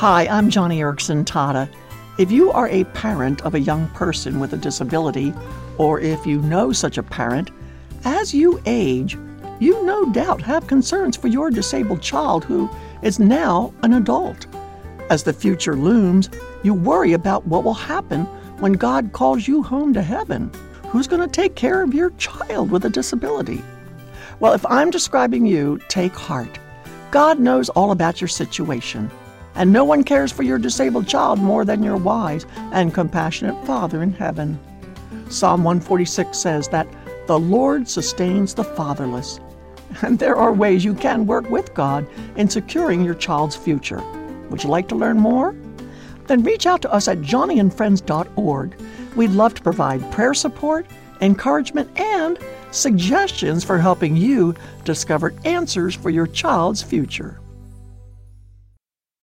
Hi, I'm Joni Eareckson Tada. If you are a parent of a young person with a disability, or if you know such a parent, as you age, you no doubt have concerns for your disabled child who is now an adult. As the future looms, you worry about what will happen when God calls you home to heaven. Who's going to take care of your child with a disability? Well, if I'm describing you, take heart. God knows all about your situation, and no one cares for your disabled child more than your wise and compassionate Father in heaven. Psalm 146 says that the Lord sustains the fatherless. And there are ways you can work with God in securing your child's future. Would you like to learn more? Then reach out to us at joniandfriends.org. We'd love to provide prayer support, encouragement, and suggestions for helping you discover answers for your child's future.